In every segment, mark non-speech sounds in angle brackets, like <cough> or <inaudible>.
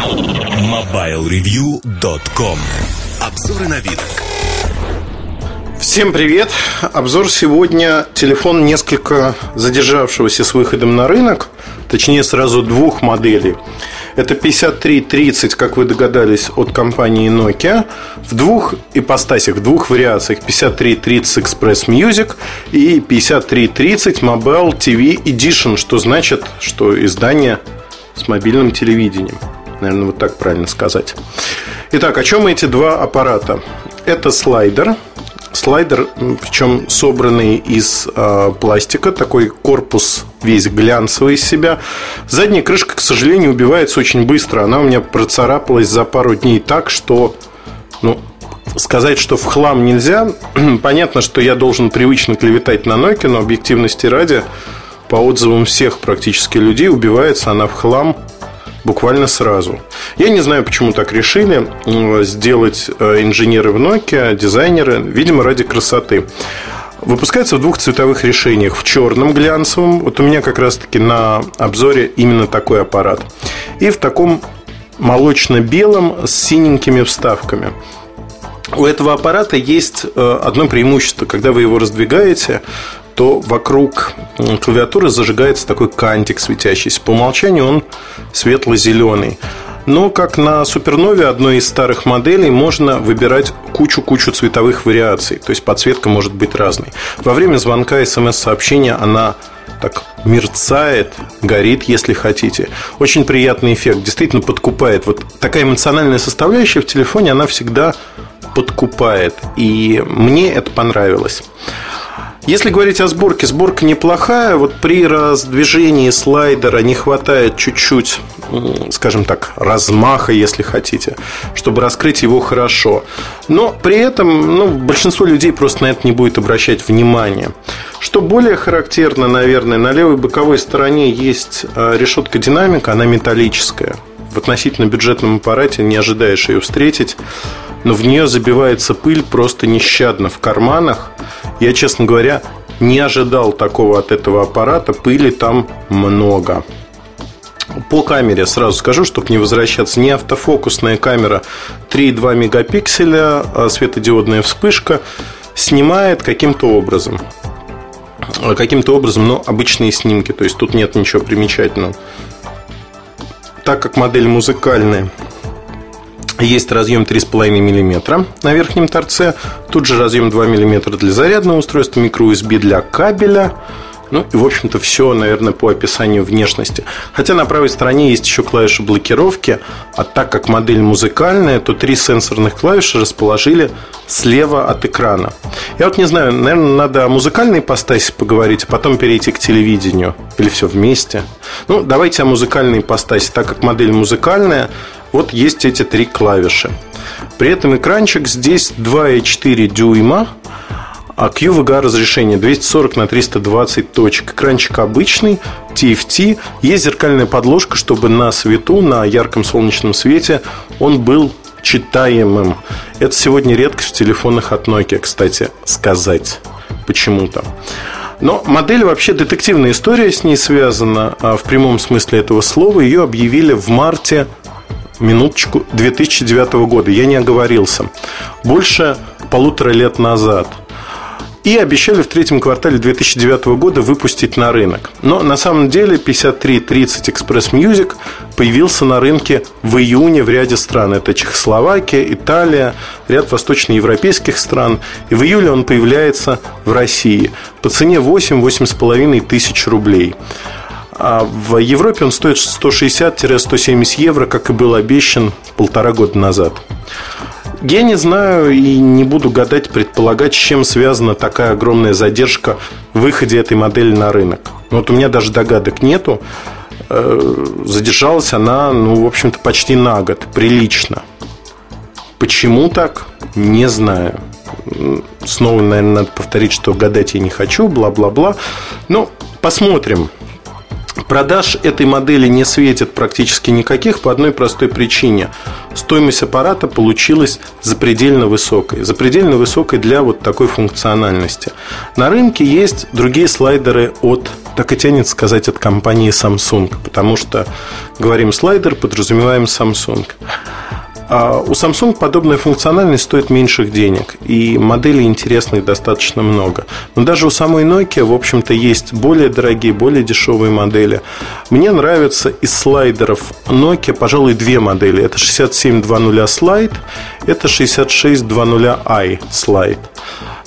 MobileReview.com Обзоры на вид. Всем привет! Обзор сегодня телефон несколько задержавшегося с выходом на рынок, точнее сразу двух моделей. Это 5330, как вы догадались, от компании Nokia в двух ипостасях, в двух вариациях 5330 Express Music и 5330 Mobile TV Edition, что значит, что издание с мобильным телевидением. Наверное, вот так правильно сказать. Итак, о чем эти два аппарата? Это слайдер. Слайдер, причем собранный из э, пластика, такой корпус весь глянцевый из себя. Задняя крышка, к сожалению, убивается очень быстро. Она у меня процарапалась за пару дней так, что ну, сказать, что в хлам нельзя. <clears throat> Понятно, что я должен привычно клеветать на Nokia, но объективности ради, по отзывам всех практически людей, убивается она в хлам буквально сразу. Я не знаю, почему так решили сделать э, инженеры в Nokia, дизайнеры, видимо, ради красоты. Выпускается в двух цветовых решениях. В черном глянцевом, вот у меня как раз-таки на обзоре именно такой аппарат. И в таком молочно-белом с синенькими вставками. У этого аппарата есть э, одно преимущество. Когда вы его раздвигаете, то вокруг клавиатуры зажигается такой кантик светящийся. По умолчанию он светло-зеленый. Но, как на Супернове, одной из старых моделей, можно выбирать кучу-кучу цветовых вариаций. То есть подсветка может быть разной. Во время звонка смс-сообщения она так мерцает, горит, если хотите. Очень приятный эффект, действительно подкупает. Вот такая эмоциональная составляющая в телефоне, она всегда подкупает. И мне это понравилось. Если говорить о сборке, сборка неплохая. Вот при раздвижении слайдера не хватает чуть-чуть, скажем так, размаха, если хотите, чтобы раскрыть его хорошо. Но при этом ну, большинство людей просто на это не будет обращать внимания. Что более характерно, наверное, на левой боковой стороне есть а, решетка динамика, она металлическая. В относительно бюджетном аппарате не ожидаешь ее встретить но в нее забивается пыль просто нещадно в карманах. Я, честно говоря, не ожидал такого от этого аппарата. Пыли там много. По камере сразу скажу, чтобы не возвращаться. Не автофокусная камера 3,2 мегапикселя, а светодиодная вспышка снимает каким-то образом. Каким-то образом, но обычные снимки. То есть тут нет ничего примечательного. Так как модель музыкальная, есть разъем 3,5 мм на верхнем торце. Тут же разъем 2 мм для зарядного устройства, микро-USB для кабеля. Ну и, в общем-то, все, наверное, по описанию внешности. Хотя на правой стороне есть еще клавиши блокировки, а так как модель музыкальная, то три сенсорных клавиши расположили слева от экрана. Я вот не знаю, наверное, надо о музыкальной ипостаси поговорить, а потом перейти к телевидению. Или все вместе. Ну, давайте о музыкальной ипостаси. Так как модель музыкальная, вот есть эти три клавиши. При этом экранчик здесь 2,4 дюйма, а QVGA разрешение 240 на 320 точек. Экранчик обычный, TFT. Есть зеркальная подложка, чтобы на свету, на ярком солнечном свете он был читаемым. Это сегодня редкость в телефонах от Nokia, кстати, сказать почему-то. Но модель вообще детективная история с ней связана а в прямом смысле этого слова. Ее объявили в марте минуточку, 2009 года. Я не оговорился. Больше полутора лет назад. И обещали в третьем квартале 2009 года выпустить на рынок. Но на самом деле 5330 Express Music появился на рынке в июне в ряде стран. Это Чехословакия, Италия, ряд восточноевропейских стран. И в июле он появляется в России по цене 8-8,5 тысяч рублей. А в Европе он стоит 160-170 евро, как и был обещан полтора года назад. Я не знаю и не буду гадать, предполагать, с чем связана такая огромная задержка в выходе этой модели на рынок. Но вот у меня даже догадок нету. Э, задержалась она, ну, в общем-то, почти на год. Прилично. Почему так? Не знаю. Снова, наверное, надо повторить, что гадать я не хочу, бла-бла-бла. Ну, посмотрим. Продаж этой модели не светит практически никаких по одной простой причине. Стоимость аппарата получилась запредельно высокой. Запредельно высокой для вот такой функциональности. На рынке есть другие слайдеры от, так и тянет сказать, от компании Samsung. Потому что говорим слайдер, подразумеваем Samsung. А у Samsung подобная функциональность стоит меньших денег, и моделей интересных достаточно много. Но даже у самой Nokia, в общем-то, есть более дорогие, более дешевые модели. Мне нравятся из слайдеров Nokia, пожалуй, две модели. Это 6720 Slide, это 6620i Slide.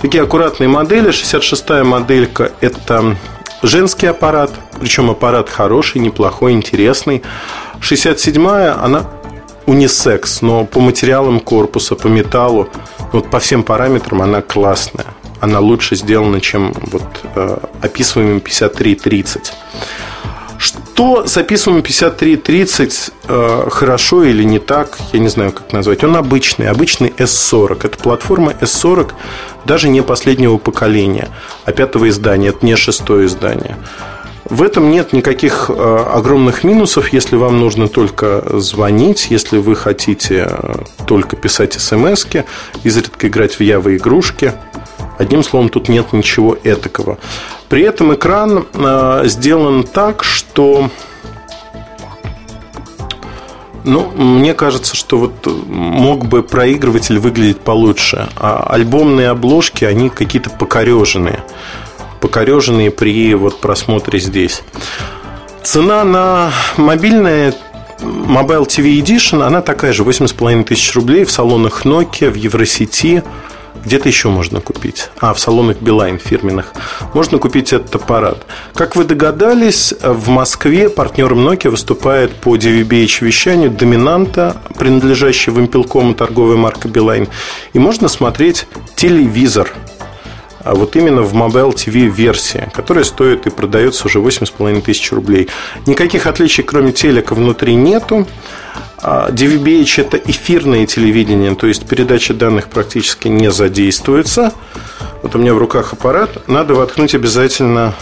Такие аккуратные модели. 66-я моделька – это женский аппарат, причем аппарат хороший, неплохой, интересный. 67-я, она унисекс, но по материалам корпуса, по металлу, вот по всем параметрам она классная. Она лучше сделана, чем вот э, описываемый 5330. Что с описываемым 5330 э, хорошо или не так, я не знаю, как назвать. Он обычный, обычный S40. Это платформа S40 даже не последнего поколения, а пятого издания. Это не шестое издание. В этом нет никаких э, огромных минусов, если вам нужно только звонить, если вы хотите э, только писать смс изредка играть в Явы игрушки. Одним словом, тут нет ничего этакого. При этом экран э, сделан так, что ну, мне кажется, что вот мог бы проигрыватель выглядеть получше. А альбомные обложки, они какие-то покореженные покореженные при вот просмотре здесь. Цена на мобильное Mobile TV Edition, она такая же, 8,5 тысяч рублей в салонах Nokia, в Евросети, где-то еще можно купить. А, в салонах Билайн фирменных. Можно купить этот аппарат. Как вы догадались, в Москве партнером Nokia выступает по DVB-H вещанию доминанта, принадлежащая Вимпелкому торговая марка Билайн. И можно смотреть телевизор – а вот именно в Mobile TV версии, которая стоит и продается уже 8,5 тысяч рублей. Никаких отличий, кроме телека, внутри нету. DVB-H – это эфирное телевидение, то есть передача данных практически не задействуется. Вот у меня в руках аппарат. Надо воткнуть обязательно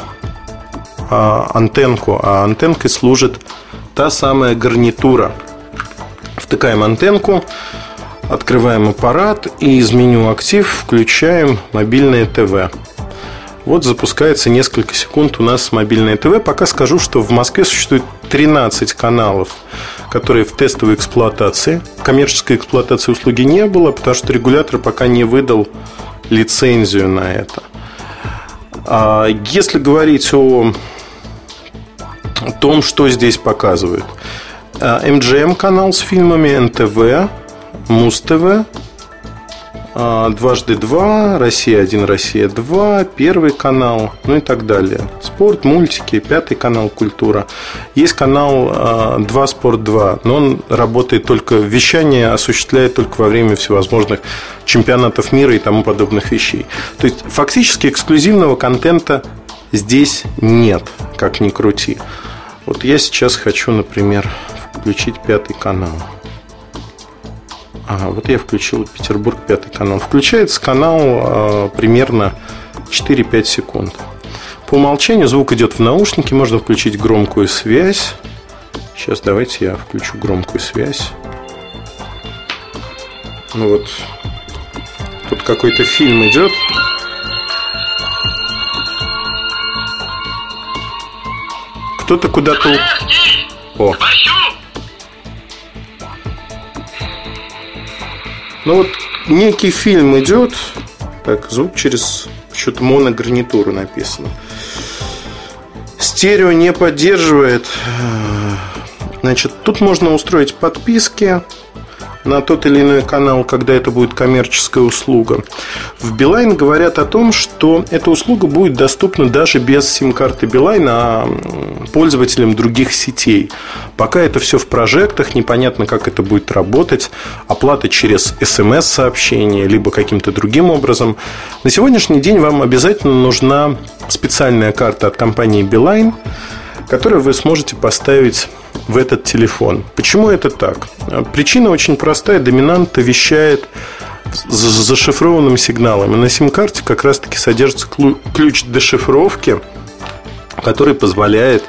а, антенку, а антенкой служит та самая гарнитура. Втыкаем антенку, Открываем аппарат и из меню «Актив» включаем мобильное ТВ. Вот запускается несколько секунд у нас мобильное ТВ. Пока скажу, что в Москве существует 13 каналов, которые в тестовой эксплуатации. Коммерческой эксплуатации услуги не было, потому что регулятор пока не выдал лицензию на это. А если говорить о том, что здесь показывают. MGM канал с фильмами, НТВ, Муз-ТВ, а, дважды два, Россия 1, Россия 2, Первый канал, ну и так далее. Спорт, мультики, Пятый канал, Культура. Есть канал 2 а, Спорт 2, но он работает только, вещание осуществляет только во время всевозможных чемпионатов мира и тому подобных вещей. То есть фактически эксклюзивного контента здесь нет, как ни крути. Вот я сейчас хочу, например, включить Пятый канал. Вот я включил Петербург пятый канал. Включается канал э, примерно 4-5 секунд. По умолчанию звук идет в наушники, можно включить громкую связь. Сейчас давайте я включу громкую связь. Ну вот, тут какой-то фильм идет. Кто-то куда-то... О, Ну вот некий фильм идет, так, звук через что-то моногарнитуру написано. Стерео не поддерживает. Значит, тут можно устроить подписки на тот или иной канал, когда это будет коммерческая услуга. В Билайн говорят о том, что эта услуга будет доступна даже без сим-карты Билайн, а пользователям других сетей. Пока это все в прожектах, непонятно, как это будет работать. Оплата через смс-сообщение, либо каким-то другим образом. На сегодняшний день вам обязательно нужна специальная карта от компании Билайн, которую вы сможете поставить в этот телефон. Почему это так? Причина очень простая. Доминанта вещает с зашифрованным сигналом. И на сим-карте как раз-таки содержится ключ дешифровки, который позволяет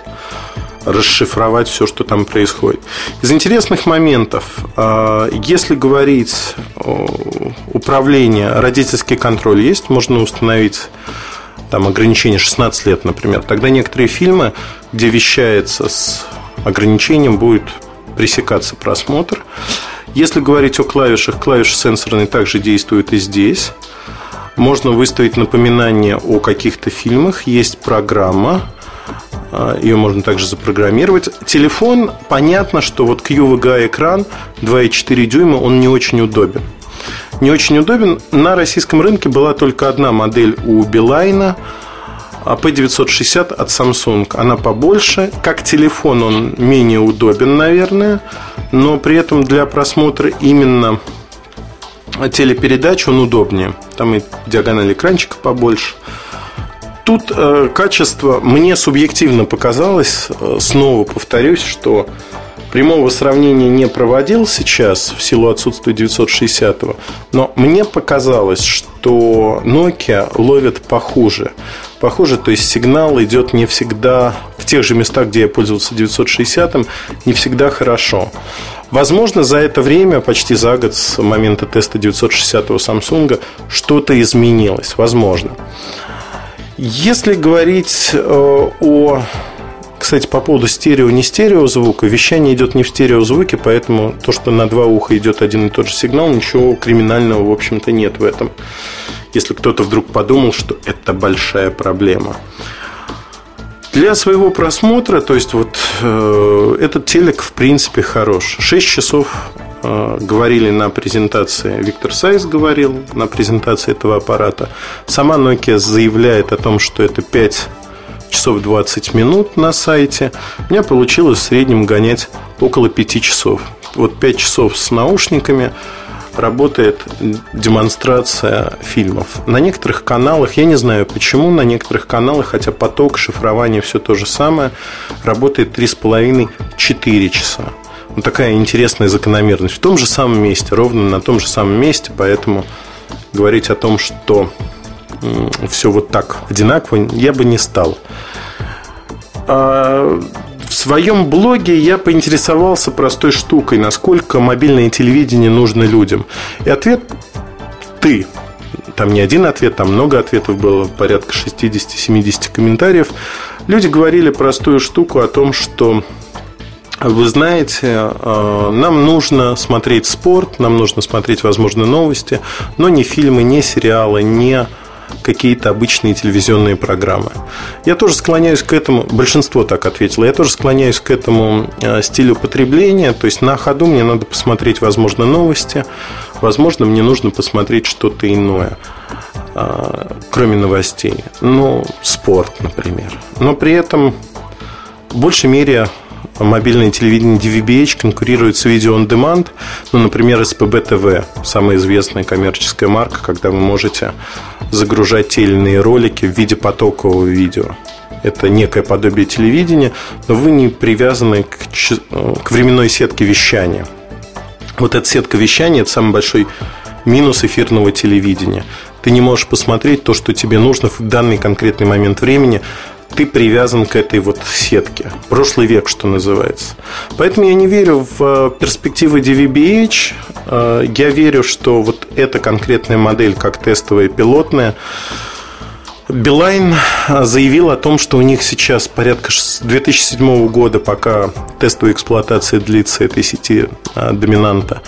расшифровать все, что там происходит. Из интересных моментов, а, если говорить управление, родительский контроль есть, можно установить там ограничение 16 лет, например, тогда некоторые фильмы, где вещается с ограничением, будет пресекаться просмотр. Если говорить о клавишах, клавиши сенсорные также действуют и здесь. Можно выставить напоминание о каких-то фильмах. Есть программа, а, ее можно также запрограммировать. Телефон, понятно, что вот QVGA экран 2,4 дюйма, он не очень удобен. Не очень удобен. На российском рынке была только одна модель у Билайна – P960 от Samsung. Она побольше. Как телефон он менее удобен, наверное. Но при этом для просмотра именно телепередач он удобнее. Там и диагональ экранчика побольше. Тут э, качество мне субъективно показалось, э, снова повторюсь, что Прямого сравнения не проводил сейчас в силу отсутствия 960 но мне показалось, что Nokia ловит похуже. Похоже, то есть сигнал идет не всегда в тех же местах, где я пользовался 960 не всегда хорошо. Возможно, за это время, почти за год с момента теста 960 Samsung, что-то изменилось. Возможно. Если говорить э, о кстати, по поводу стерео, не стерео звука, вещание идет не в стерео звуке, поэтому то, что на два уха идет один и тот же сигнал, ничего криминального, в общем-то, нет в этом. Если кто-то вдруг подумал, что это большая проблема. Для своего просмотра, то есть вот э, этот телек в принципе хорош. 6 часов э, говорили на презентации, Виктор Сайс говорил на презентации этого аппарата. Сама Nokia заявляет о том, что это 5 часов 20 минут на сайте, у меня получилось в среднем гонять около 5 часов. Вот 5 часов с наушниками работает демонстрация фильмов. На некоторых каналах, я не знаю почему, на некоторых каналах, хотя поток, шифрование, все то же самое, работает 3,5-4 часа. Вот такая интересная закономерность. В том же самом месте, ровно на том же самом месте, поэтому говорить о том, что все вот так одинаково, я бы не стал. А, в своем блоге я поинтересовался простой штукой, насколько мобильное телевидение нужно людям. И ответ ты. Там не один ответ, там много ответов было, порядка 60-70 комментариев. Люди говорили простую штуку о том, что вы знаете, а, нам нужно смотреть спорт, нам нужно смотреть, возможно, новости, но не фильмы, не сериалы, не какие-то обычные телевизионные программы. Я тоже склоняюсь к этому, большинство так ответило, я тоже склоняюсь к этому э, стилю потребления, то есть на ходу мне надо посмотреть, возможно, новости, возможно, мне нужно посмотреть что-то иное э, кроме новостей. Ну, спорт, например. Но при этом в большей мере мобильное телевидение DVB-H конкурирует с видео on demand, ну, например, SPB TV, самая известная коммерческая марка, когда вы можете загружать те или иные ролики в виде потокового видео. Это некое подобие телевидения, но вы не привязаны к, к временной сетке вещания. Вот эта сетка вещания – это самый большой минус эфирного телевидения. Ты не можешь посмотреть то, что тебе нужно в данный конкретный момент времени, ты привязан к этой вот сетке. Прошлый век, что называется. Поэтому я не верю в э, перспективы DVB-H. Э, я верю, что вот эта конкретная модель, как тестовая пилотная, Билайн э, заявил о том, что у них сейчас порядка с 2007 года, пока тестовая эксплуатация длится этой сети доминанта,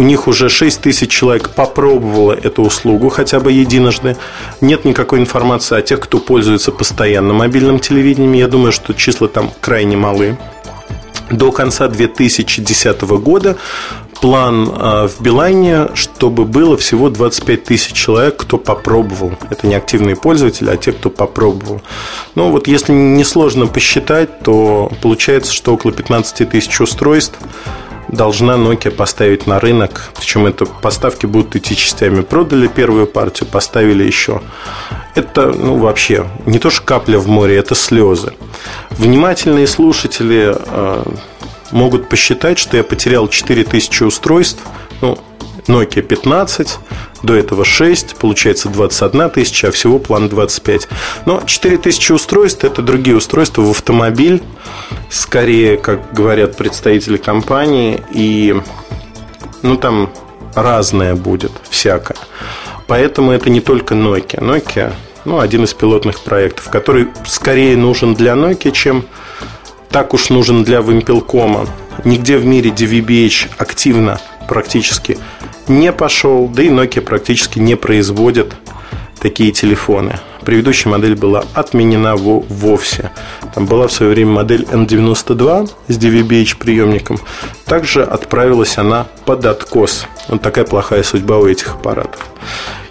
у них уже 6 тысяч человек попробовало эту услугу хотя бы единожды. Нет никакой информации о тех, кто пользуется постоянно мобильным телевидением. Я думаю, что числа там крайне малы. До конца 2010 года план а, в Билайне, чтобы было всего 25 тысяч человек, кто попробовал. Это не активные пользователи, а те, кто попробовал. Ну, вот если несложно посчитать, то получается, что около 15 тысяч устройств должна Nokia поставить на рынок. Причем это поставки будут идти частями. Продали первую партию, поставили еще. Это, ну, вообще, не то что капля в море, это слезы. Внимательные слушатели э, могут посчитать, что я потерял 4000 устройств, ну, Nokia 15, до этого 6, получается 21 тысяча, а всего план 25. Но 4 тысячи устройств – это другие устройства в автомобиль, скорее, как говорят представители компании, и ну там разное будет, всякое. Поэтому это не только Nokia. Nokia ну, один из пилотных проектов, который скорее нужен для Nokia, чем так уж нужен для Wimpelcom. Нигде в мире DVB-H активно практически не пошел, да и Nokia практически не производит такие телефоны. Предыдущая модель была отменена вовсе. Там была в свое время модель N92 с DVB-H приемником. Также отправилась она под откос. Вот такая плохая судьба у этих аппаратов.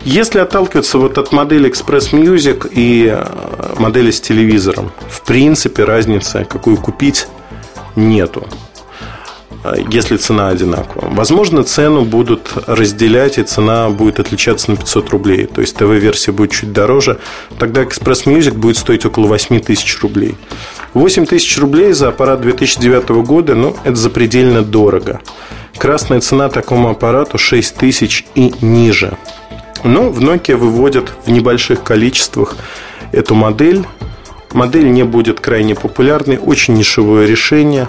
Если отталкиваться вот от модели Express Music и э, модели с телевизором, в принципе разницы, какую купить, нету если цена одинакова. Возможно, цену будут разделять, и цена будет отличаться на 500 рублей. То есть ТВ-версия будет чуть дороже. Тогда Express Music будет стоить около 8 тысяч рублей. 8 тысяч рублей за аппарат 2009 года, ну, это запредельно дорого. Красная цена такому аппарату 6 тысяч и ниже. Но в Nokia выводят в небольших количествах эту модель. Модель не будет крайне популярной, очень нишевое решение.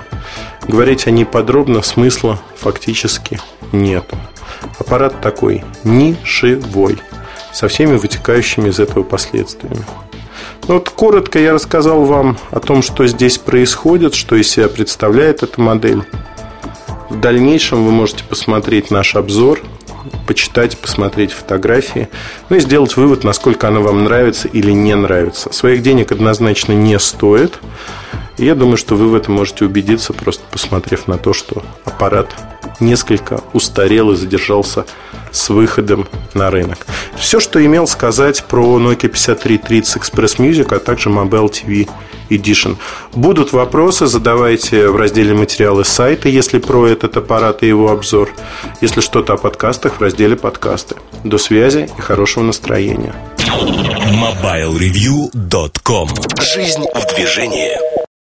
Говорить о ней подробно смысла фактически нету. Аппарат такой нишевой, со всеми вытекающими из этого последствиями. Ну, вот коротко я рассказал вам о том, что здесь происходит, что из себя представляет эта модель. В дальнейшем вы можете посмотреть наш обзор почитать, посмотреть фотографии, ну и сделать вывод, насколько она вам нравится или не нравится. Своих денег однозначно не стоит. И я думаю, что вы в этом можете убедиться, просто посмотрев на то, что аппарат несколько устарел и задержался с выходом на рынок. Все, что имел сказать про Nokia 5330 Express Music, а также Mobile TV Edition. Будут вопросы, задавайте в разделе материалы сайта, если про этот аппарат и его обзор. Если что-то о подкастах, в разделе подкасты. До связи и хорошего настроения. MobileReview.com Жизнь в движении.